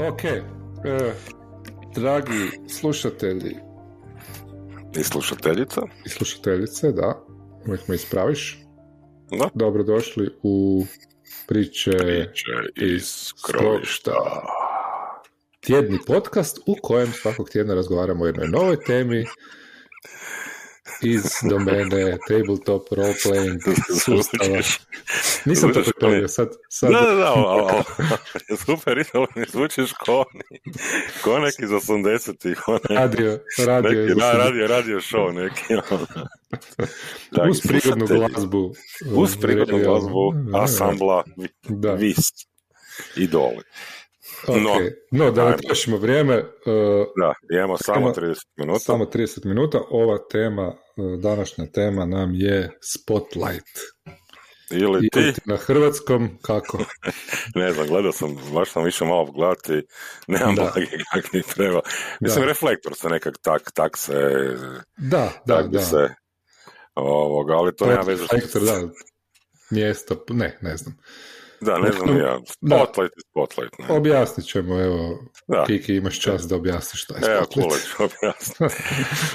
Ok, e, dragi slušatelji I slušateljica. i slušateljice, da, uvijek me ispraviš. Da. Dobrodošli u priče Priče iz krovišta. tjedni podcast u kojem svakog tjedna razgovaramo o jednoj novoj temi iz domene tabletop roleplaying sustava. Nisam to pripremio, sad, sad Da, da, da, ali- ali- ali- super, idemo, ne zvučiš ko, ko neki iz 80-ih, onaj, radio, radio, neki, da, radio, radio show neki, ono. Dragi uz prigodnu glazbu. Uz prigodnu radio- glazbu, Da, asambla, Da. vis, idoli. ok. No. no, da ne trošimo vrijeme, uh, Da, imamo samo Tema- 30 minuta. Samo 30 minuta. Ova tema, e, današnja tema nam je Spotlight. Ili ti, na hrvatskom, kako? ne znam, gledao sam, baš sam više malo gledati, nemam Da. blage kak mi treba. Mislim, reflektor se nekak tak, tak se, Da, da, tak da. se, ovoga, ali to nema veze. Reflektor, da. Mjesto, ne, ne znam. Da, ne znam ni ja. Da. Spotlight je spotlight, ne. Objasnit ćemo, evo, Da. Kiki, imaš čas da objasniš šta je Evo, Spotlight. Kuleć, objasni.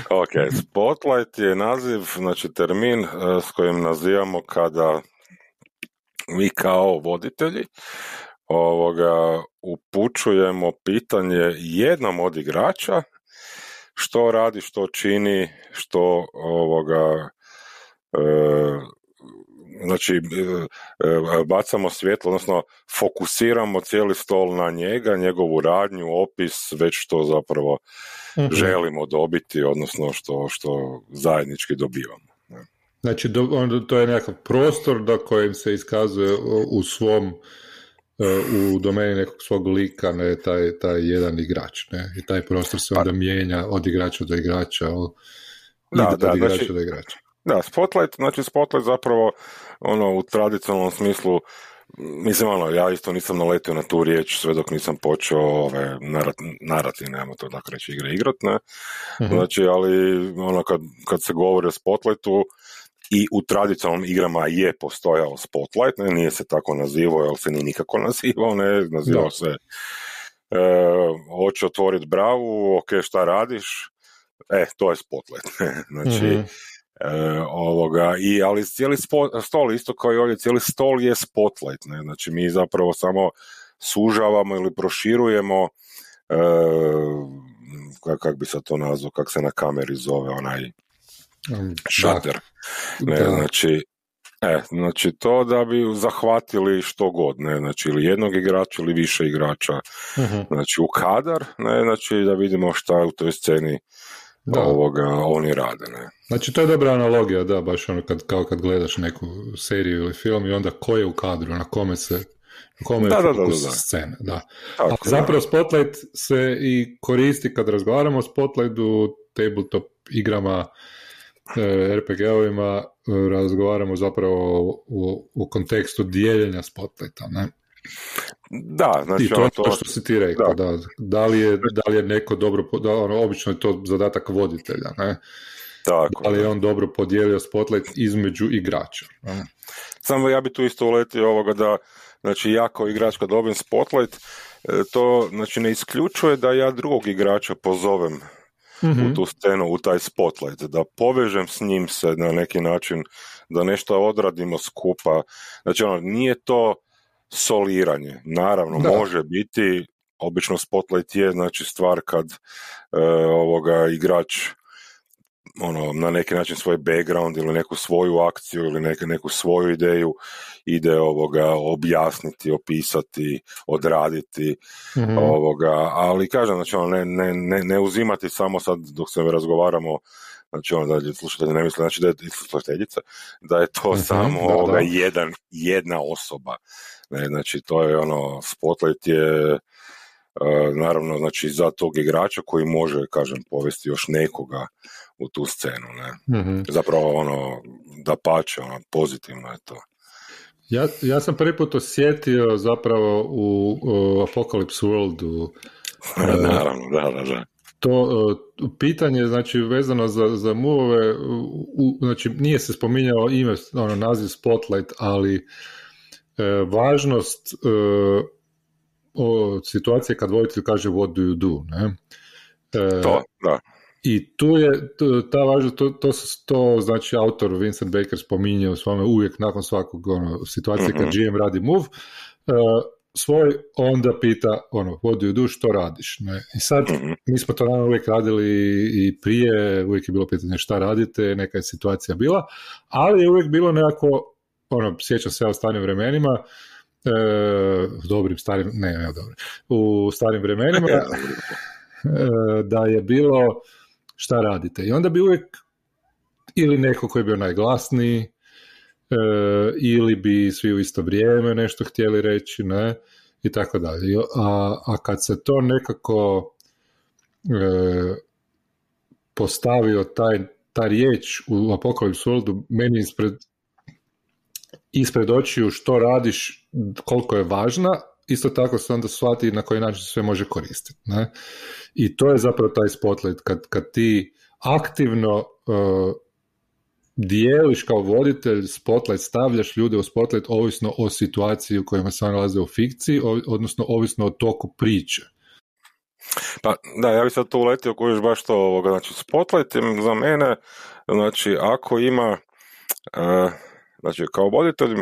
ok, spotlight je naziv, znači termin eh, s kojim nazivamo kada mi kao voditelji ovoga, upućujemo pitanje jednom od igrača što radi, što čini, što ovoga e, znači e, e, bacamo svjetlo, odnosno fokusiramo cijeli stol na njega, njegovu radnju, opis, već što zapravo Mhm. želimo dobiti, odnosno što, što zajednički dobivamo. Znači, do, onda to je nekakav prostor da kojem se iskazuje u- u svom e, u domeni nekog svog lika, ne, taj, taj jedan igrač, ne, i taj prostor se onda mijenja od igrača do igrača, o, Da, od igrača znači- do igrača. Da, spotlight, znači spotlight zapravo ono u tradicionalnom smislu Mislim, ono, ja isto nisam naletio na tu riječ sve dok nisam počeo ove narat, narati, nemamo to tako reći, igre igrat, ne? Mhm. Znači, ali ono, kad, kad se govori o spotlightu i u tradicionalnim igrama je postojao spotlight, ne, nije se tako nazivao, jer se nije nikako nazivao, ne, nazivao Da. se e, hoće otvoriti bravu, ok, šta radiš? E, to je spotlight, znači, Mhm. e, ovoga, i, ali cijeli spo, stol, isto kao i ovdje, cijeli stol je spotlight, ne, znači mi zapravo samo sužavamo ili proširujemo e, kak, kak bi se to nazvao, kak se na kameri zove onaj šater. Ne, da. znači, e, znači to da bi zahvatili što god, ne, znači ili jednog igrača ili više igrača, Mhm. znači u kadar, ne, znači da vidimo šta u toj sceni Da. ovoga oni rade, ne. Znači, to je dobra analogija, da, baš ono kad, kao kad gledaš neku seriju ili film i onda ko je u kadru, na kome se, na kome Da, je da, da, da, scene, da. Tako, Ali zapravo Spotlight se i koristi kad razgovaramo o Spotlightu, tabletop igrama, RPG-ovima, e, razgovaramo zapravo u, u kontekstu dijeljenja Spotlighta, ne? da, znači I to ono je to, to što si ti rekao, da. Da, li je, da li je neko dobro, da, ono, obično je to zadatak voditelja, ne? tako, Da li je da. on dobro podijelio Spotlight između igrača, ne? Samo ja bi tu isto uletio ovoga da, znači ja kao igrač kad dobijem spotlight, e, to znači ne isključuje da ja drugog igrača pozovem Mhm. u tu scenu, u taj spotlight, da povežem s njim se na neki način, da nešto odradimo skupa. Znači ono, nije to soliranje. Naravno, Da. može biti, obično spotlight je znači stvar kad e, ovoga igrač ono, na neki način svoj background ili neku svoju akciju ili neku, neku svoju ideju ide ovoga objasniti, opisati, odraditi Mhm. ovoga, ali kažem, znači ono, ne, ne, ne, ne uzimati samo sad dok se razgovaramo, znači ono da slušatelji ne misle, znači da je slušateljica, da je to Mhm, samo da, ovoga da. jedan, jedna osoba. Ne, znači to je ono, spotlight je e, naravno znači za tog igrača koji može, kažem, povesti još nekoga u tu scenu, ne. Mhm. Zapravo ono, da pače, ono, pozitivno je to. Ja, ja sam prvi put osjetio zapravo u, u Apocalypse Worldu naravno, da, da, da. to uh, pitanje, znači vezano za, za muvove, u, znači nije se spominjao ime, ono, naziv Spotlight, ali e, važnost e, o situacije kad voditelj kaže what do you do, ne? to, da. I tu je ta važnost, to, to, to, znači autor Vincent Baker spominje u svome uvijek nakon svakog ono, situacije kad GM mhm. radi move, uh, svoj onda pita ono, what do you do, što radiš. Ne? I sad, mhm. mi smo to naravno uvijek radili i prije, uvijek je bilo pitanje šta radite, neka je situacija bila, ali je uvijek bilo nekako, ono, sjećam se o starim vremenima, e, dobrim, starim, ne, ne, dobrim, u starim vremenima, e, da je bilo šta radite. I onda bi uvijek ili neko koji je bio najglasniji, e, ili bi svi u isto vrijeme nešto htjeli reći, ne, i tako dalje. A, a kad se to nekako e, postavio taj, ta riječ u Apocalypse Worldu, meni ispred, ispred očiju što radiš, koliko je važna, isto tako se onda shvati na koji način sve može koristiti. Ne? I to je zapravo taj spotlight, kad, kad ti aktivno uh, dijeliš kao voditelj spotlight, stavljaš ljude u spotlight ovisno o situaciji u kojima se nalaze u fikciji, odnosno ovisno o toku priče. Pa da, ja bih sad to uletio koji baš to ovoga, znači spotlight za mene, znači ako ima uh, Znači, kao voditelj,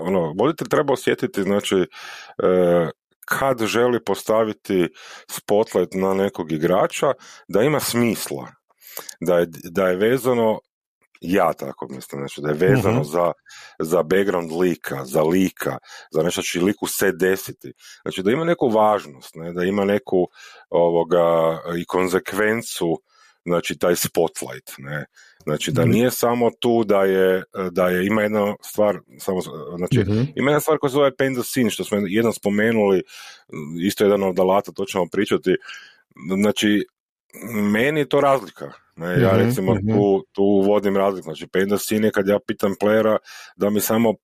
ono, voditelj treba osjetiti, znači, e, kad želi postaviti spotlight na nekog igrača, da ima smisla, da je, da je vezano ja tako mislim, znači da je vezano mhm. za, za background lika, za lika, za nešto će liku se desiti. Znači da ima neku važnost, ne, da ima neku ovoga i konsekvencu znači taj spotlight, ne. Znači da mhm. nije samo tu da je, da je ima jedna stvar, samo, znači mm ima jedna stvar koja se zove paint the scene, što smo jedan spomenuli, isto jedan od alata, to ćemo pričati, znači meni je to razlika. Ne, ja mhm, recimo mhm. tu, tu vodim razliku. Znači paint the scene je kad ja pitam playera da mi samo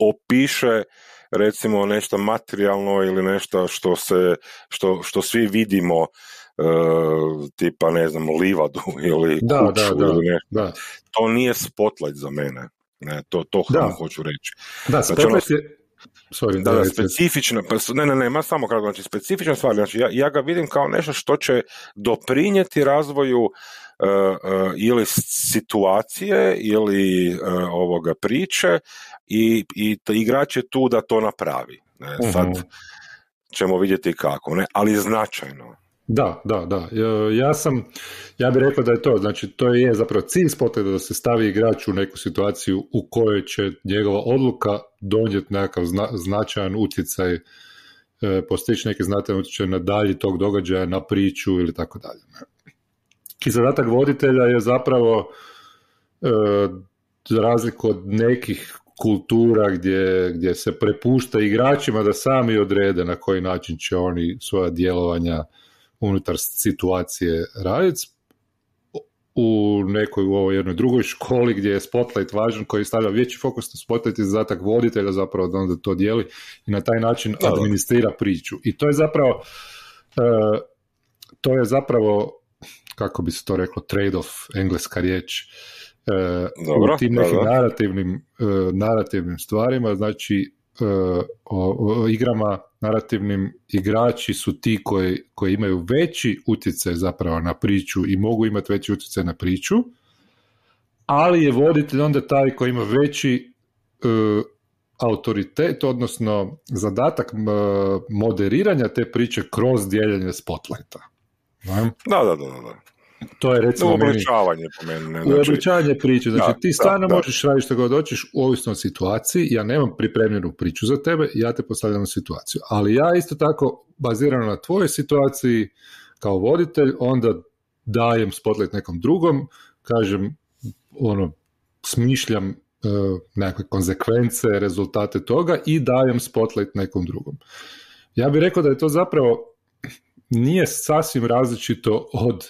opiše recimo nešto materijalno ili nešto što se, što, što svi vidimo tipa, ne znam, livadu ili da, kuću da, ili nešto. Da. To nije spotlight za mene. Ne, to, to da. hoću reći. Da, znači, ono, je... Sorry, da, da, specifična, pa ne, ne, ne, ma samo kratko, znači specifična stvar, znači ja, ja ga vidim kao nešto što će doprinijeti razvoju uh, uh, ili situacije ili uh, ovoga priče i, i igrač je tu da to napravi. Ne, sad uh-huh. ćemo vidjeti kako, ne, ali značajno. Da, da, da. Ja sam, ja bih rekao da je to, znači to je zapravo cilj spota da se stavi igrač u neku situaciju u kojoj će njegova odluka donijeti nekakav značajan utjecaj, e, postići neki znatan utjecaj na dalji tog događaja, na priču ili tako dalje. I zadatak voditelja je zapravo e, za razliku od nekih kultura gdje, gdje se prepušta igračima da sami odrede na koji način će oni svoja djelovanja unutar situacije raditi u nekoj u ovoj jednoj drugoj školi gdje je spotlight važan koji stavlja veći fokus na spotlight i zadatak voditelja zapravo da onda to dijeli i na taj način administrira priču. I to je zapravo uh, to je zapravo kako bi se to reklo trade-off, engleska riječ uh, Dobro, u tim nekim narativnim, uh, narativnim stvarima, znači o, o igrama narativnim igrači su ti koji, koji imaju veći utjecaj zapravo na priču i mogu imati veći utjecaj na priču, ali je voditelj onda taj koji ima veći uh, autoritet, odnosno zadatak moderiranja te priče kroz dijeljenje spotlighta. Da, da, da, da. To je recimo uobličavanje po meni. Ne? Znači, priče. Znači, ti stvarno možeš raditi što god hoćeš, ovisno o situaciji. Ja nemam pripremljenu priču za tebe, ja te postavljam u situaciju. Ali ja isto tako, bazirano na tvojoj situaciji, kao voditelj, onda dajem spotlight nekom drugom, kažem, ono, smišljam uh, nekakve konsekvence, rezultate toga i dajem spotlight nekom drugom. Ja bih rekao da je to zapravo nije sasvim različito od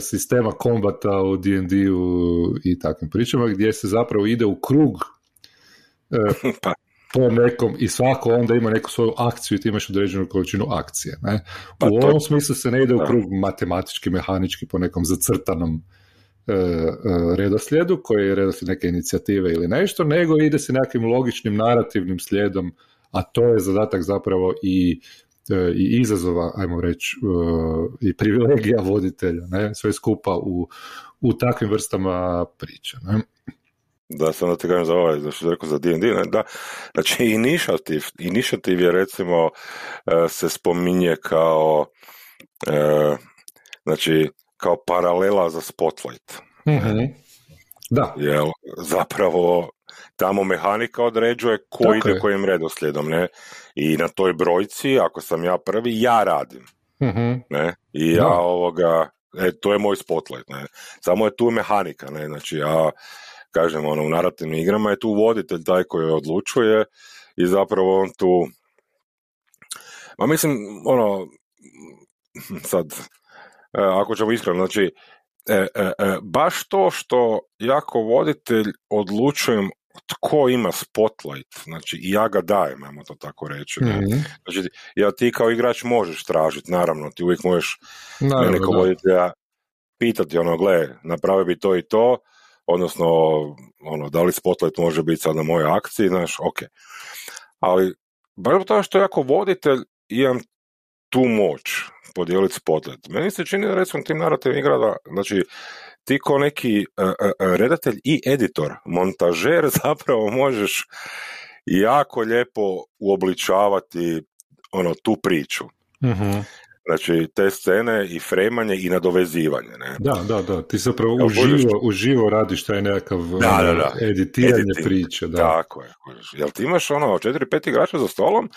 sistema kombata u D&D-u i takvim pričama gdje se zapravo ide u krug e, pa. po nekom i svako onda ima neku svoju akciju i ti imaš određenu količinu akcije. Ne? Pa u ovom smislu se ne ide u krug matematički, mehanički po nekom zacrtanom e, redoslijedu koji je redoslijed neke inicijative ili nešto, nego ide se nekakvim logičnim narativnim slijedom a to je zadatak zapravo i i izazova, ajmo reći, i privilegija voditelja, ne? sve skupa u, u takvim vrstama priča. Ne? Da, sam da ti kažem za ovaj, što rekao za D&D, da, znači initiativ, initiativ je recimo e, se spominje kao e, znači kao paralela za Spotlight. mm Da. Jel, zapravo tamo mehanika određuje ko Tako ide je. kojim redoslijedom, ne? I na toj brojci, ako sam ja prvi, ja radim. mm Ne? I ja ovoga, e, to je moj spotlight, ne? Samo je tu mehanika, ne? Znači, ja kažem, ono, u narativnim igrama je tu voditelj taj koji odlučuje i zapravo on tu ma mislim, ono, sad, e, ako ćemo iskreno, znači, e, e, e, baš to što jako voditelj odlučujem tko ima spotlight, znači i ja ga dajem, ajmo to tako reći. Mm-hmm. Znači, ja ti kao igrač možeš tražiti, naravno, ti uvijek možeš naravno, mene kao voditelja pitati, ono, gle, napravi bi to i to, odnosno, ono, da li spotlight može biti sad na mojoj akciji, znaš, ok. Ali, baš to što jako voditelj imam tu moć podijeliti spotlight. Meni se čini da recimo tim narativnim igrada, znači ti ko neki uh, uh, redatelj i editor, montažer zapravo možeš jako lijepo uobličavati ono tu priču. uh Znači, te scene i fremanje i nadovezivanje. Ne? Da, da, da. Ti zapravo ja, uživo, uživo radiš taj nekakav da, da, da. editiranje Editing. priče. Da. Tako je. Jel ti imaš ono, četiri, pet igrača za stolom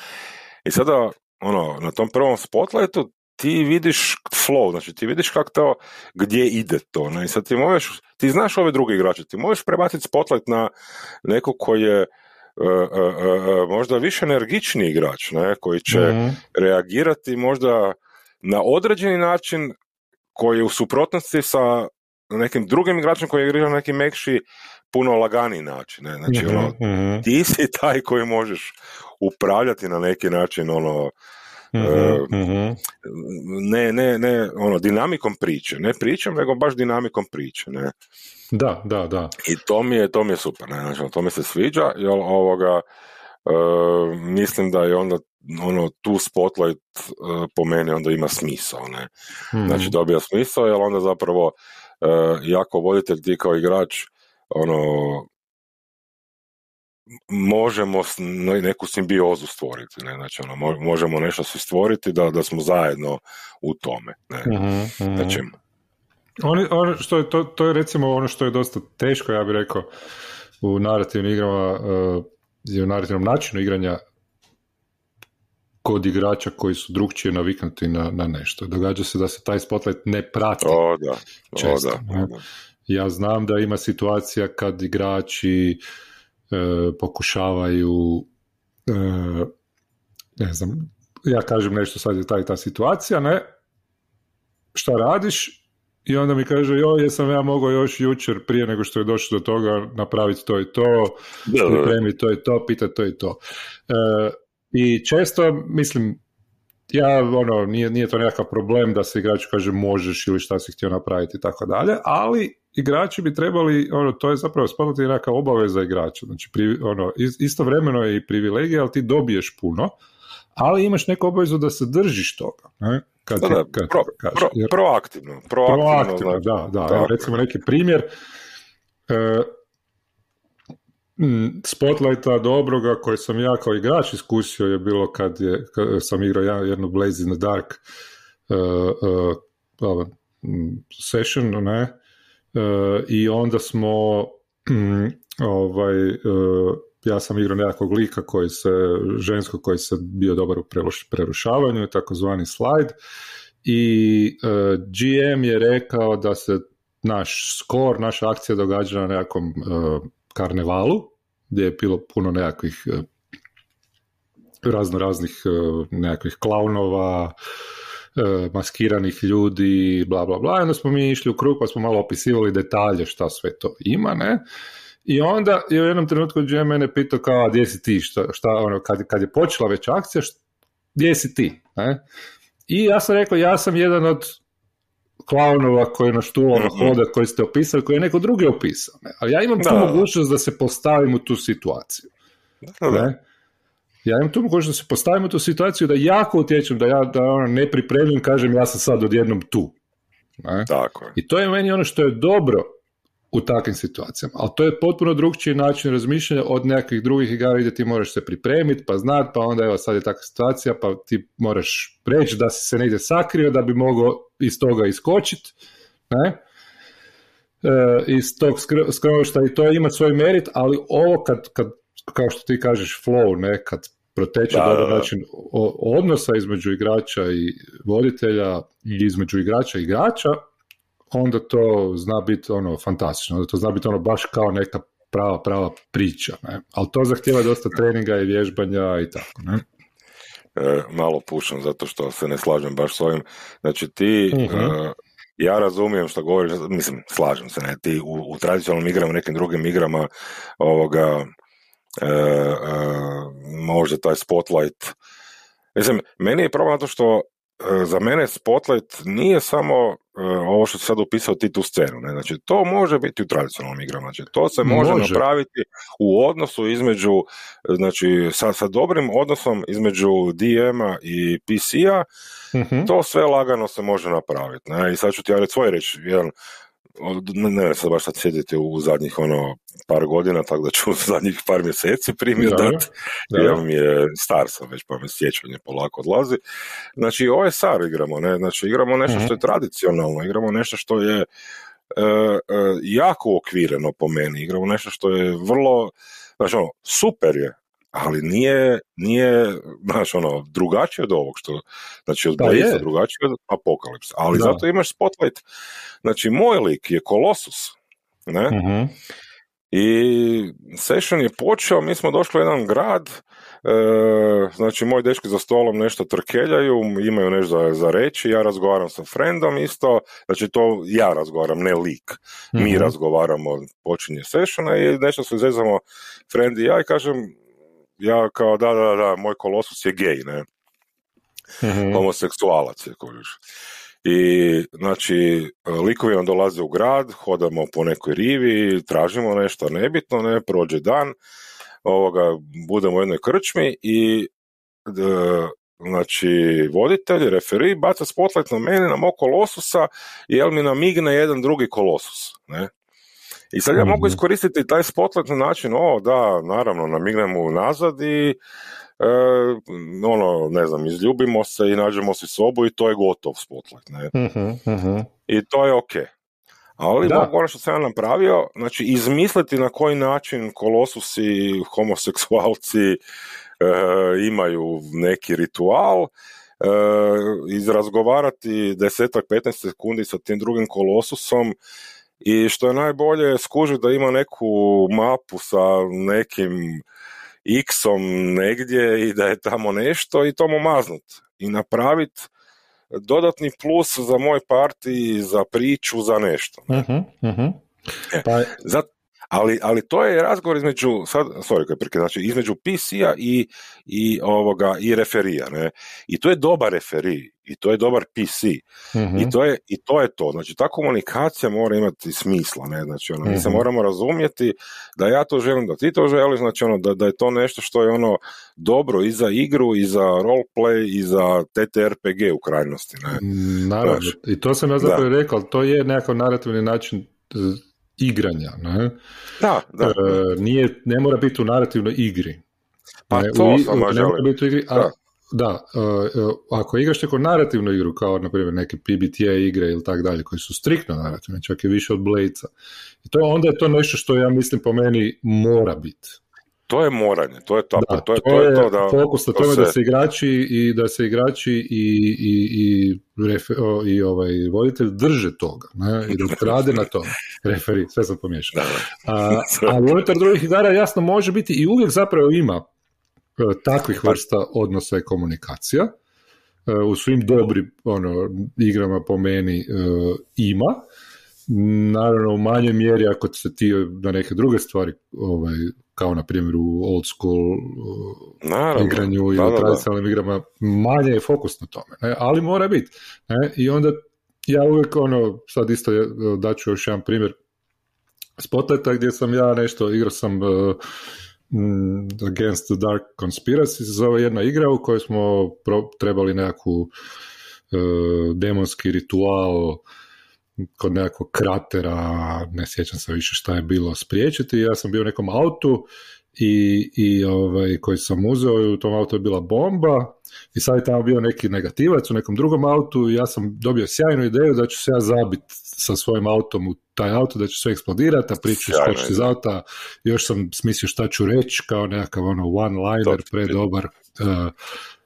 i sada ono, na tom prvom spotlightu ti vidiš flow, znači ti vidiš kako to, gdje ide to. Ne? I sad ti možeš, ti znaš ove druge igrače, ti možeš prebaciti spotlight na neko koji je uh, uh, uh, možda više energični igrač, ne? koji će mm reagirati možda na određeni način koji je u suprotnosti sa nekim drugim igračem koji igra na neki mekši, puno laganiji način. Ne? Znači, mm ono, mhm. ti si taj koji možeš upravljati na neki način ono, mm ne, ne, ne, ono, dinamikom priče, ne pričam, nego baš dinamikom priče, ne. Da, da, da. I to mi je, to mi je super, ne, znači, to mi se sviđa, jer ovoga, uh, mislim da je onda ono tu spotlight uh, po meni onda ima smisao, ne. mm Znači dobija smisao, jer onda zapravo uh, jako voditelj ti kao igrač ono možemo neku simbiozu stvoriti, ne? znači ono, možemo nešto svi stvoriti da, da smo zajedno u tome. Ne? Uh-huh, Znači, oni, ono što je, to, to je recimo ono što je dosta teško, ja bih rekao, u narativnim igrama uh, i u narativnom načinu igranja kod igrača koji su drugčije naviknuti na, na nešto. Događa se da se taj spotlight ne prati o, da. često. O, da. Ja znam da ima situacija kad igrači pokušavaju e, ne znam, ja kažem nešto sad je ta i ta situacija, ne, šta radiš? I onda mi kaže, joj, jesam ja mogao još jučer prije nego što je došlo do toga napraviti to i to, pripremiti to i to, pitati to i to. E, I često, mislim, ja, ono, nije, nije to nekakav problem da se igrač kaže možeš ili šta si htio napraviti i tako dalje, ali igrači bi trebali, ono, to je zapravo spadati neka obaveza igrača, znači pri, ono, istovremeno je i privilegija, ali ti dobiješ puno, ali imaš neku obavezu da se držiš toga, ne? Kad, da, kad, pro, pro, proaktivno, proaktivno, znači, da, da, evo, recimo neki primjer, e, spotlighta dobroga koji sam ja kao igrač iskusio je bilo kad, je, kad sam igrao jednu Blaze in the Dark uh, uh, session, ne, i onda smo ovaj, e, ja sam igrao nekakvog lika koji se, žensko koji se bio dobar u prerušavanju, takozvani slide i e, GM je rekao da se naš skor, naša akcija događa na nekakvom karnevalu, gdje je bilo puno nekakvih razno raznih nekakvih klaunova, E, maskiranih ljudi, bla, bla, bla. I onda smo mi išli u krug pa smo malo opisivali detalje šta sve to ima, ne? I onda je u jednom trenutku GM mene pitao kao, gdje si ti, šta, šta ono, kad, kad je počela već akcija, šta, gdje si ti, ne? I ja sam rekao, ja sam jedan od klaunova koji na štulama mhm. hoda, koji ste opisali, koji je neko drugi opisao. Ne? Ali ja imam tu mogućnost da se postavim u tu situaciju. Ne? Ja imam tu mogućnost da se postavim u tu situaciju da jako utječem, da ja da ono ne pripremim, kažem ja sam sad odjednom tu. Ne? Tako je. I to je meni ono što je dobro u takvim situacijama. Ali to je potpuno drugčiji način razmišljanja od nekakvih drugih igara gdje ti moraš se pripremiti, pa znat, pa onda evo sad je takva situacija, pa ti moraš reći da si se negdje sakrio da bi mogao iz toga iskočiti. Ne? E, iz tog skrovišta i to ima svoj merit, ali ovo kad, kad kao što ti kažeš flow, ne, kad proteče dobar način odnosa između igrača i voditelja i između igrača i igrača, onda to zna biti ono fantastično, onda to zna biti ono baš kao neka prava, prava priča, ne? ali to zahtjeva dosta treninga i vježbanja i tako, ne? E, malo pušam zato što se ne slažem baš s ovim. Znači ti, mhm. e, ja razumijem što govoriš, mislim, slažem se, ne, ti u, u tradicionalnim igrama, u nekim drugim igrama, ovoga, možda taj spotlight, mislim, meni je problem zato što za mene Spotlight nije samo e, ovo što si sad upisao ti tu scenu. Ne? Znači, to može biti u tradicionalnom igrama. Znači, to se može, napraviti u odnosu između, znači, sa, sa dobrim odnosom između DM-a i PC-a, mhm. to sve lagano se može napraviti. Ne? I sad ću ti ja reći svoj reći, jedan ne, ne sad baš sad sjediti u zadnjih ono par godina, tako da ću u zadnjih par mjeseci primjer dat, jer mi je star sam već, pa me sjećanje polako odlazi. Znači, ovo je SAR igramo, ne? Znači, igramo nešto što je mhm. tradicionalno, igramo nešto što je e, e, jako okvireno po meni, igramo nešto što je vrlo, znači ono, super je, ali nije, nije znaš, ono, drugačije od ovog što, znači od Blaze drugačije od Apokalipsa, ali zato imaš Spotlight, znači moj lik je Kolosus, ne, uh i session je počeo, mi smo došli u jedan grad, e, znači moji dečki za stolom nešto trkeljaju, imaju nešto za, za reći, ja razgovaram sa friendom isto, znači to ja razgovaram, ne lik, mi mhm. razgovaramo, počinje sessiona i nešto se zezamo friend i ja i kažem, ja kao da, da, da, moj kolosus je gej, ne, mm homoseksualac je, kožiš. I znači, likovi nam dolaze u grad, hodamo po nekoj rivi, tražimo nešto nebitno, ne, prođe dan, ovoga, budemo u jednoj krčmi i znači voditelj, referi, baca spotlight na mene, na mog kolosusa jel mi namigne jedan drugi kolosus, ne. I sad ja mogu mhm. iskoristiti taj spotlight na način, o da, naravno, namignemo nazad i e, ono, ne znam, izljubimo se i nađemo si sobu i to je gotov spotlight, ne. Mhm. I to je ok. Ali da. ono što sam ja napravio, znači izmisliti na koji način kolosusi, homoseksualci e, imaju neki ritual, e, izrazgovarati desetak, 15 sekundi sa tim drugim kolosusom i što je najbolje skuži da ima neku mapu sa nekim x-om negdje i da je tamo nešto i to mu maznut i napraviti dodatni plus za moj parti, za priču, za nešto. Uh-huh, uh-huh. Pa... ali, ali to je razgovor između, sad, sorry, znači između PC-a i, i, ovoga, i referija, ne? I to je dobar referi, i to je dobar PC, i, mhm. to je, i to je to, znači ta komunikacija mora imati smisla, ne, znači ono, mi se mhm. moramo razumjeti da ja to želim, da ti to želiš, znači ono, da, da je to nešto što je ono dobro i za igru, i za roleplay, i za TTRPG u krajnosti, ne. Naravno, i to sam ja zapravo rekao, to je nekakav narativni način igranja, ne? Da, da. E, nije, ne mora biti u narativnoj igri. Pa ne, to u, sam ne mora biti u igri, a, da, uh, ako igraš neku narativnu igru, kao na primjer neke PBTA igre ili tak dalje, koji su striktno narativne, čak i više od Blade-a, to, onda je to nešto što ja mislim po meni mora biti. To je moranje, to je to, da, to, je, to, je, to da... Fokus na tome da se igrači i da se igrači i, i, i, i ovaj, voditelj drže toga, ne? i da rade na tome. Referi, sve sam pomiješao. A, ali unutar drugih igara jasno može biti i uvijek zapravo ima E, takvih vrsta odnosa i komunikacija. E, u svim dobrim ono, igrama po meni e, ima. Naravno u manjoj mjeri ako se ti na neke druge stvari ovaj, kao na primjer u old school Naravno, igranju ili tradicionalnim igrama, manje je fokus na tome, ne? ali mora biti. Ne? I onda ja uvijek ono, sad isto daću još jedan primjer Spotlighta gdje sam ja nešto, igrao sam mm, Against the Dark Conspiracy se zove jedna igra u kojoj smo trebali nekakvu e, demonski ritual kod nekakvog kratera, ne sjećam se više šta je bilo, spriječiti. Ja sam bio u nekom autu i, i ovaj, koji sam uzeo i u tom autu je bila bomba i sad je tamo bio neki negativac u nekom drugom autu i ja sam dobio sjajnu ideju da ću se ja zabiti sa svojim autom u taj auto, da će sve eksplodirati, a priču skočiti iz auta, još sam smislio šta ću reći, kao nekakav ono one-liner, predobar. Uh,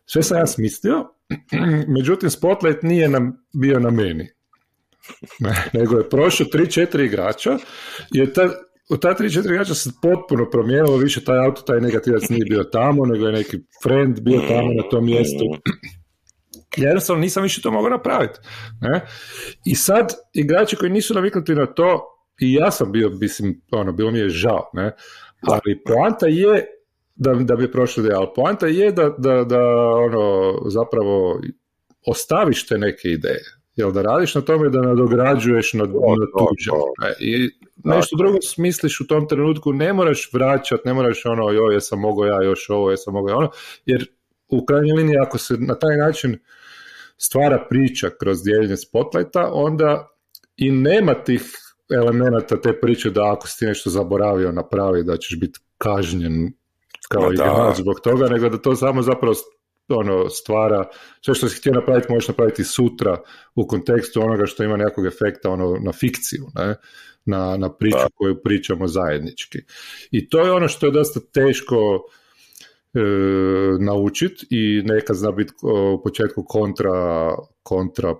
sve sam ja smislio, međutim Spotlight nije nam, bio na meni. nego je prošlo 3-4 igrača i ta, u ta 3-4 igrača se potpuno promijenilo, više taj auto, taj negativac nije bio tamo, nego je neki friend bio tamo na tom mjestu. Ja jednostavno nisam više to mogao napraviti. Ne? I sad, igrači koji nisu naviknuti na to, i ja sam bio, mislim, ono, bilo mi je žao, ne? ali poanta je da, da bi prošlo ideja, ali poanta je da, da, da ono, zapravo ostaviš te neke ideje, jel da radiš na tome da nadograđuješ na, na tuđe. E, I nešto drugo smisliš u tom trenutku, ne moraš vraćati, ne moraš ono, joj, jesam mogao ja još ovo, jesam mogao ono, jer u krajnjoj liniji ako se na taj način stvara priča kroz dijeljenje spotlighta, onda i nema tih elemenata te priče da ako si ti nešto zaboravio napravi da ćeš biti kažnjen kao igrač zbog toga, nego da to samo zapravo ono, stvara, sve što si htio napraviti možeš napraviti sutra u kontekstu onoga što ima nekog efekta ono, na fikciju, ne? Na, na priču koju pričamo zajednički. I to je ono što je dosta teško e, naučiti i nekad zna biti u početku kontra, kontra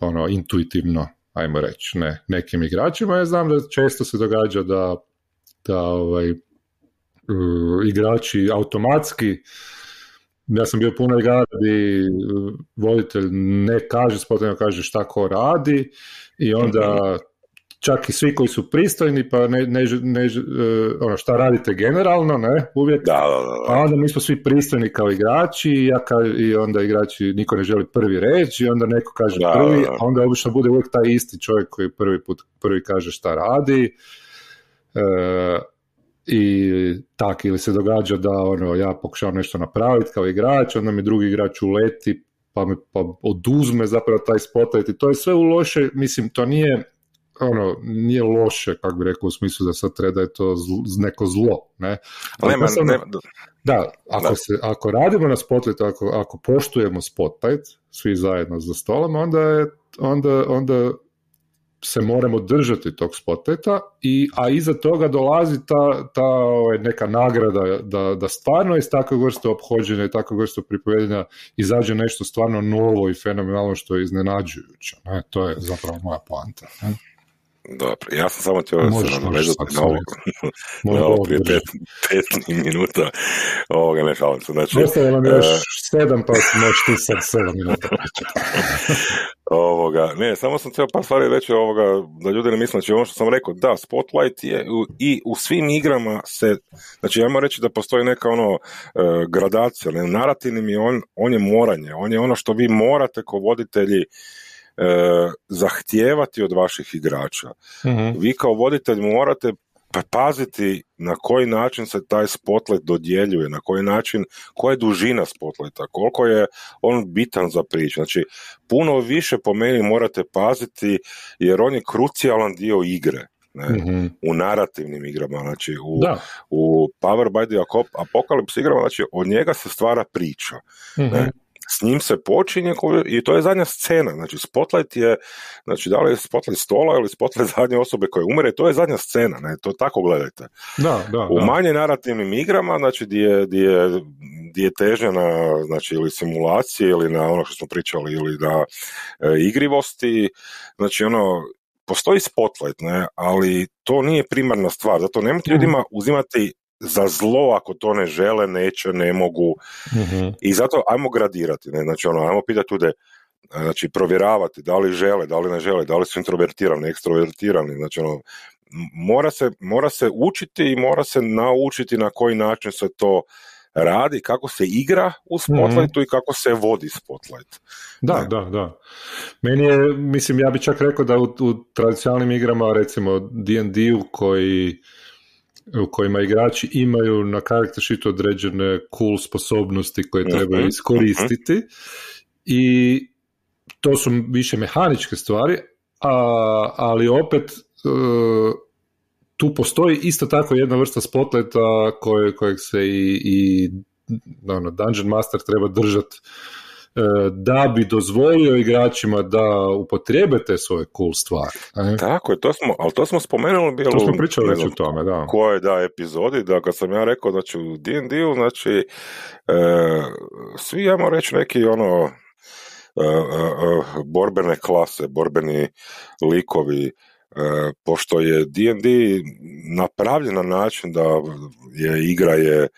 ono, intuitivno, ajmo reći, ne, nekim igračima. Ja znam da često se događa da, da ovaj, igrači automatski ja sam bio puno igara gdje voditelj ne kaže, sposobno kaže šta ko radi i onda čak i svi koji su pristojni, pa ne, ne, ne e, ono šta radite generalno, ne, uvijek, da, da, a onda mi smo svi pristojni kao igrači i, ja i onda igrači, niko ne želi prvi reći i onda neko kaže prvi, a onda obično bude uvijek taj isti čovjek koji prvi put prvi kaže šta radi, e, i tak, ili se događa da ono, ja pokušavam nešto napraviti kao igrač, onda mi drugi igrač uleti pa me pa oduzme zapravo taj spotlight i to je sve u loše, mislim, to nije ono, nije loše, kako bi rekao, u smislu da sad treba da je to neko zlo, ne? Ali nema, nema, da, ako, Se, ako radimo na spotlight, ako, ako poštujemo spotlight, svi zajedno za stolom, onda je, onda, onda se moramo držati tog spoteta, i, a iza toga dolazi ta, ta ovaj, neka nagrada da, da stvarno iz takve vrste obhođenja i takve vrste pripovedenja izađe nešto stvarno novo i fenomenalno što je iznenađujuće. Ne? To je zapravo moja poanta. Ne? Dobro, ja sam samo htio se nadovezati na ovo, na ovo prije pet, pet minuta ovoga, ne šalim se. Znači, Ostavio nam još uh, sedam, pa možeš ti sad sedam minuta ovoga, ne, samo sam htio par stvari reći ovoga, da ljudi ne misle, znači ono što sam rekao, da, Spotlight je u, i u svim igrama se, znači ja reći da postoji neka ono uh, gradacija, ne, narativni je on, on je moranje, on je ono što vi morate ko voditelji zahtijevati od vaših igrača. mm Vi kao voditelj morate paziti na koji način se taj spotlight dodjeljuje, na koji način, koja je dužina spotlighta, koliko je on bitan za priču. Znači, puno više po meni morate paziti jer on je krucijalan dio igre. Ne? Mhm. u narativnim igrama, znači u, u Power by the Apocalypse igrama, znači od njega se stvara priča. Ne? S njim se počinje i to je zadnja scena, znači spotlight je, znači da li je spotlight stola ili spotlight zadnje osobe koje umre, to je zadnja scena, ne, to tako gledajte. Da, da, U manje narativnim igrama, znači gdje je, gdje je težnja na znači, ili simulacije ili na ono što smo pričali ili na e, igrivosti, znači ono, postoji spotlight, ne, ali to nije primarna stvar, zato nemojte mhm. ljudima uzimati za zlo ako to ne žele, neće, ne mogu. Mhm. I zato ajmo gradirati, ne? znači ono, ajmo pitati ljude, znači provjeravati da li žele, da li ne žele, da li su introvertirani, ekstrovertirani, znači ono, mora se, mora se učiti i mora se naučiti na koji način se to radi, kako se igra u mhm. Spotlightu i kako se vodi Spotlight. Da, da, da. Meni je, mislim, ja bih čak rekao da u, u tradicionalnim igrama, recimo D&D-u koji u kojima igrači imaju na karakter sheetu određene cool sposobnosti koje trebaju iskoristiti. I to su više mehaničke stvari, a, ali opet tu postoji isto tako jedna vrsta spotleta koje, kojeg se i, i ono, Dungeon Master treba držati e, da bi dozvolio igračima da upotrijebe te svoje cool stvari. Tako je, to smo, ali to smo spomenuli bilo... To smo pričali već o tome, da. Koje da epizodi, da kad sam ja rekao, znači u D&D-u, znači e, svi, ja reći, neki ono e, borbene klase, borbeni likovi, E, pošto je D&D napravljen na način da je igra je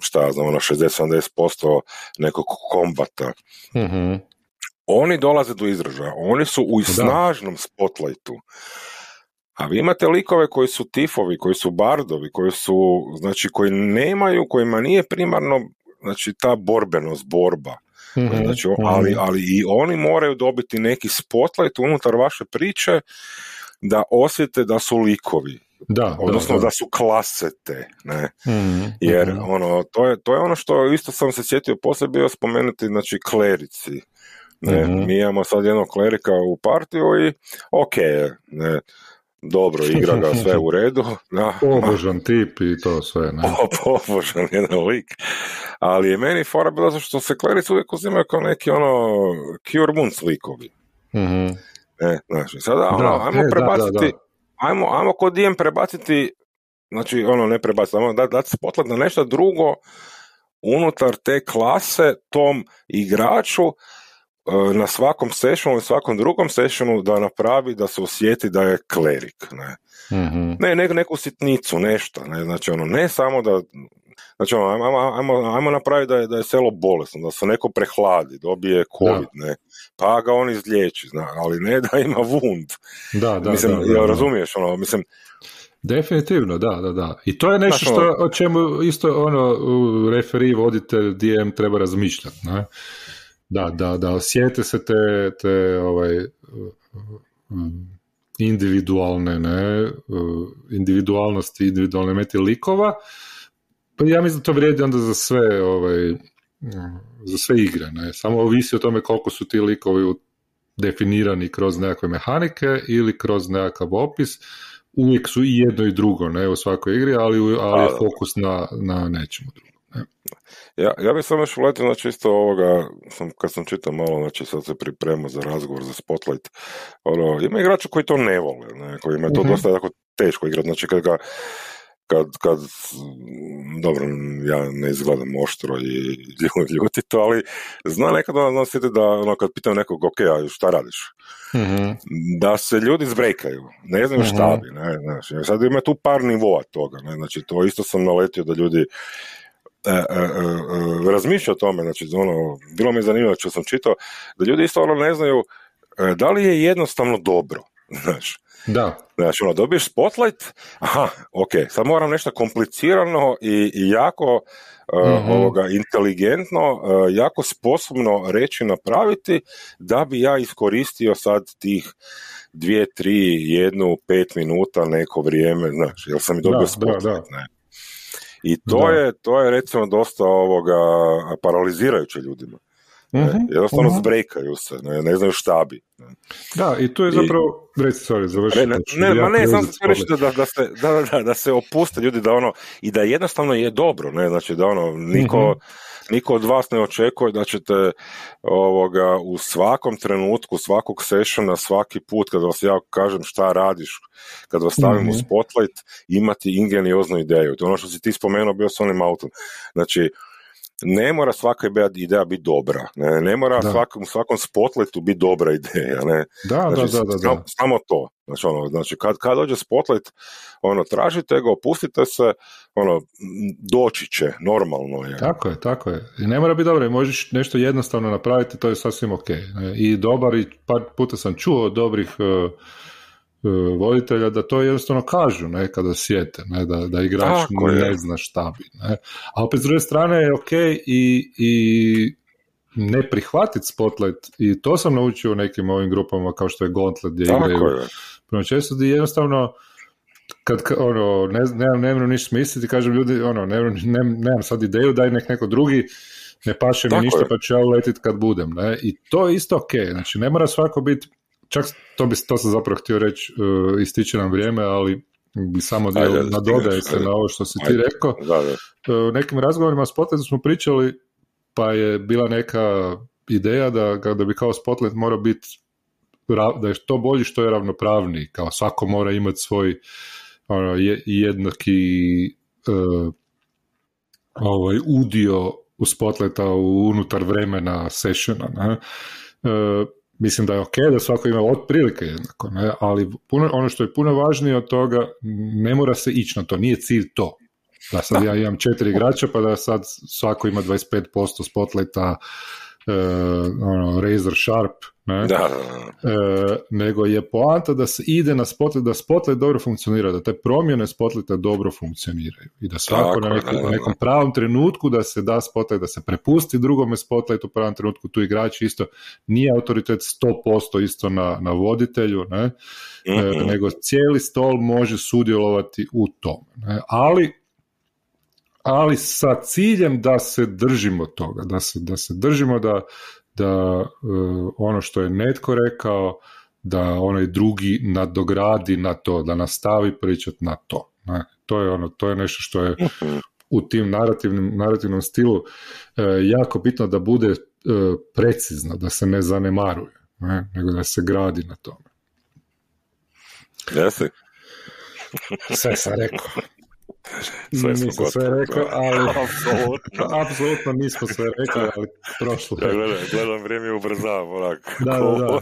šta znam, ono 60-70% nekog kombata. mm Oni dolaze do izražaja, oni su u snažnom spotlightu. A vi imate likove koji su tifovi, koji su bardovi, koji su, znači, koji nemaju, kojima nije primarno, znači, ta borbenost, borba. mm Znači, ali, mhm. ali i oni moraju dobiti neki spotlight unutar vaše priče da osjete da su likovi. Da, odnosno da, da. su klasete, ne? mm Jer ono, to je, to je ono što isto sam se sjetio poslije bio spomenuti, znači klerici. Ne, mm Mi imamo sad jednog klerika u partiju i ok, ne, dobro, igra ga sve u redu. Da, pobožan tip i to sve. Ne? Po, pobožan jedan lik. Ali je meni fora bila zato što se klerici uvijek uzimaju kao neki ono cure wounds likovi. mm E, znači, sada ono, ajmo e, prebaciti, ajmo, ajmo kod DM prebaciti, znači ono ne prebaciti, ajmo dati dat spotlight na nešto drugo unutar te klase tom igraču e, na svakom sessionu i svakom drugom sessionu da napravi da se osjeti da je klerik, ne. mm Ne, neku sitnicu, nešto, ne, znači ono, ne samo da Znači, ono, ajmo, ajmo, ajmo napraviti da je, da je selo bolesno, da se neko prehladi, dobije covid, ne, pa ga on izliječi, zna, ali ne da ima vund. Da, da, mislim, da, da, razumiješ, ono, mislim, Definitivno, da, da, da. I to je nešto što, ono- o čemu isto ono referi, voditelj, DM treba razmišljati. Ne? Da, da, da osjete se te, te ovaj, individualne ne, individualnosti, individualne meti likova, pa ja mislim da to vrijedi onda za sve, ovaj, za sve igre. Ne? Samo ovisi o tome koliko su ti likovi definirani kroz nekakve mehanike ili kroz nekakav opis. Uvijek su i jedno i drugo ne, u svakoj igri, ali, ali je fokus na, na nečemu drugom. Ne? Ja, ja bih samo još uletio, znači isto ovoga, sam, kad sam čitao malo, znači sad se priprema za razgovor, za spotlight, ono, ima igrača koji to ne vole, ne, koji ima to uh dosta jako teško igrati, znači kad ga kad, kad, dobro, ja ne izgledam oštro i ljutito, ali zna nekad ono zna da ono, kad pitam nekog, ok, a šta radiš? mm Da se ljudi zbrejkaju, ne znaju šta mhm. bi, ne, znači, sad ima tu par nivoa toga, ne, znači to isto sam naletio da ljudi e, e, e, e razmišljaju o tome, znači ono, bilo mi je zanimljivo što sam čitao, da ljudi isto ono ne znaju e, da li je jednostavno dobro, znaš, da. Znači, ono, dobiješ spotlight, aha, ok, sad moram nešto komplicirano i, i jako uh, ovoga, inteligentno, uh, jako sposobno reći napraviti da bi ja iskoristio sad tih dvije, tri, jednu, pet minuta neko vrijeme, znači, jel sam i dobio da, spotlight, da, da. ne. I to je, to je recimo dosta ovoga paralizirajuće ljudima. Mm-hmm. Jednostavno uh zbrekaju se, ne, ne znaju šta bi. Da, i tu je zapravo, I, reci, sorry, završi. Ne, ne, ne, ma ne, sam se reći da, da, se, da, da, da, se opuste ljudi, da ono, i da jednostavno je dobro, ne, znači da ono, niko, mm niko od vas ne očekuje da ćete ovoga, u svakom trenutku, svakog sessiona, svaki put kad vas ja kažem šta radiš, kad vas stavim u spotlight, imati ingenioznu ideju. To je ono što si ti spomenuo bio s onim autom. Znači, ne mora svaka ideja biti dobra, ne, ne mora svakom, svakom spotlightu biti dobra ideja, ne. Da, znači, da, da, da, samo, samo, to. Znači, ono, znači kad, kad dođe spotlight, ono, tražite ga, opustite se, ono, doći će, normalno je. Tako je, tako je. I ne mora biti dobro, možeš nešto jednostavno napraviti, to je sasvim ok. I dobar, i par puta sam čuo dobrih uh, voditelja da to jednostavno kažu ne, kada sjete, ne, da, da igrač ne zna šta bi. Ne. A opet s druge strane je ok i, i ne prihvatiti spotlight i to sam naučio u nekim ovim grupama kao što je Gauntlet gdje igraju prema često gdje jednostavno kad ono, ne, nemam, nemam ništa smisliti, kažem ljudi, ono, nemam, nemam sad ideju, daj nek neko drugi, ne paše mi ništa, pa ću ja uletit kad budem, ne, i to je isto ok, znači ne mora svako biti, čak to, bi, to sam zapravo htio reći, uh, ističe nam vrijeme, ali bi samo dio nadodaje se na ovo što si ti rekao. Uh, u nekim razgovorima s Spotlightom smo pričali, pa je bila neka ideja da, da bi kao Spotlight morao biti da je što bolji, što je ravnopravniji, kao svako mora imati svoj ono, jednaki uh, ovaj, udio u spotleta unutar vremena sessiona. Ne? Uh, mislim da je ok da svako ima otprilike jednako, ne? ali puno, ono što je puno važnije od toga, ne mora se ići na to, nije cilj to. Da sad ja imam četiri igrača pa da sad svako ima 25% spotleta, ono, razor sharp, ne? Da, e, nego je poanta da se ide na spotlight, da spotlight dobro funkcionira, da te promjene spotlighta dobro funkcioniraju i da svako na nekom, nekom pravom trenutku da se da spotlight, da se prepusti drugome spotlight u pravom trenutku, tu igrač isto nije autoritet 100% isto na, na voditelju, ne? E, mhm. nego cijeli stol može sudjelovati u tome. Ne? Ali ali sa ciljem da se držimo toga, da se, da se držimo da, da e, ono što je netko rekao, da onaj drugi nadogradi na to, da nastavi pričati na to. Ne? To je ono, to je nešto što je u tim narativnim, narativnom stilu e, jako bitno da bude e, precizno, da se ne zanemaruje, ne? nego da se gradi na tome. Jesi? Sve sam rekao. Sve nisam sve rekao, ali... apsolutno. apsolutno nismo sve rekao, ali prošlo. Ja gledam, gledam vrijeme ubrzavam, onak. Da, da, da.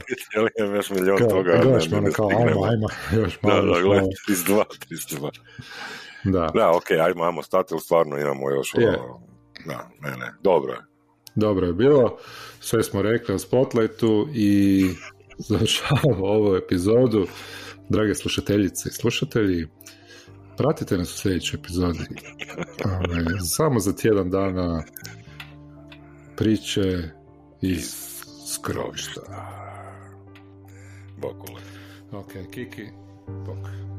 Imam još milion kao, toga. Gledaš me ono kao, ajmo, ajmo, još malo. Da, da, gledam, 32, 32. Da. Da, okej, okay, ajmo, ajmo stati, stvarno imamo još yeah. ono, da, ne, ne, dobro je. Dobro je bilo, sve smo rekli o Spotlightu i završavamo ovu epizodu. Drage slušateljice i slušatelji, Pratite nas u sljedećoj epizodi. Ove, samo za tjedan dana priče iz skrovišta. Bokule. Ok, Kiki, bok.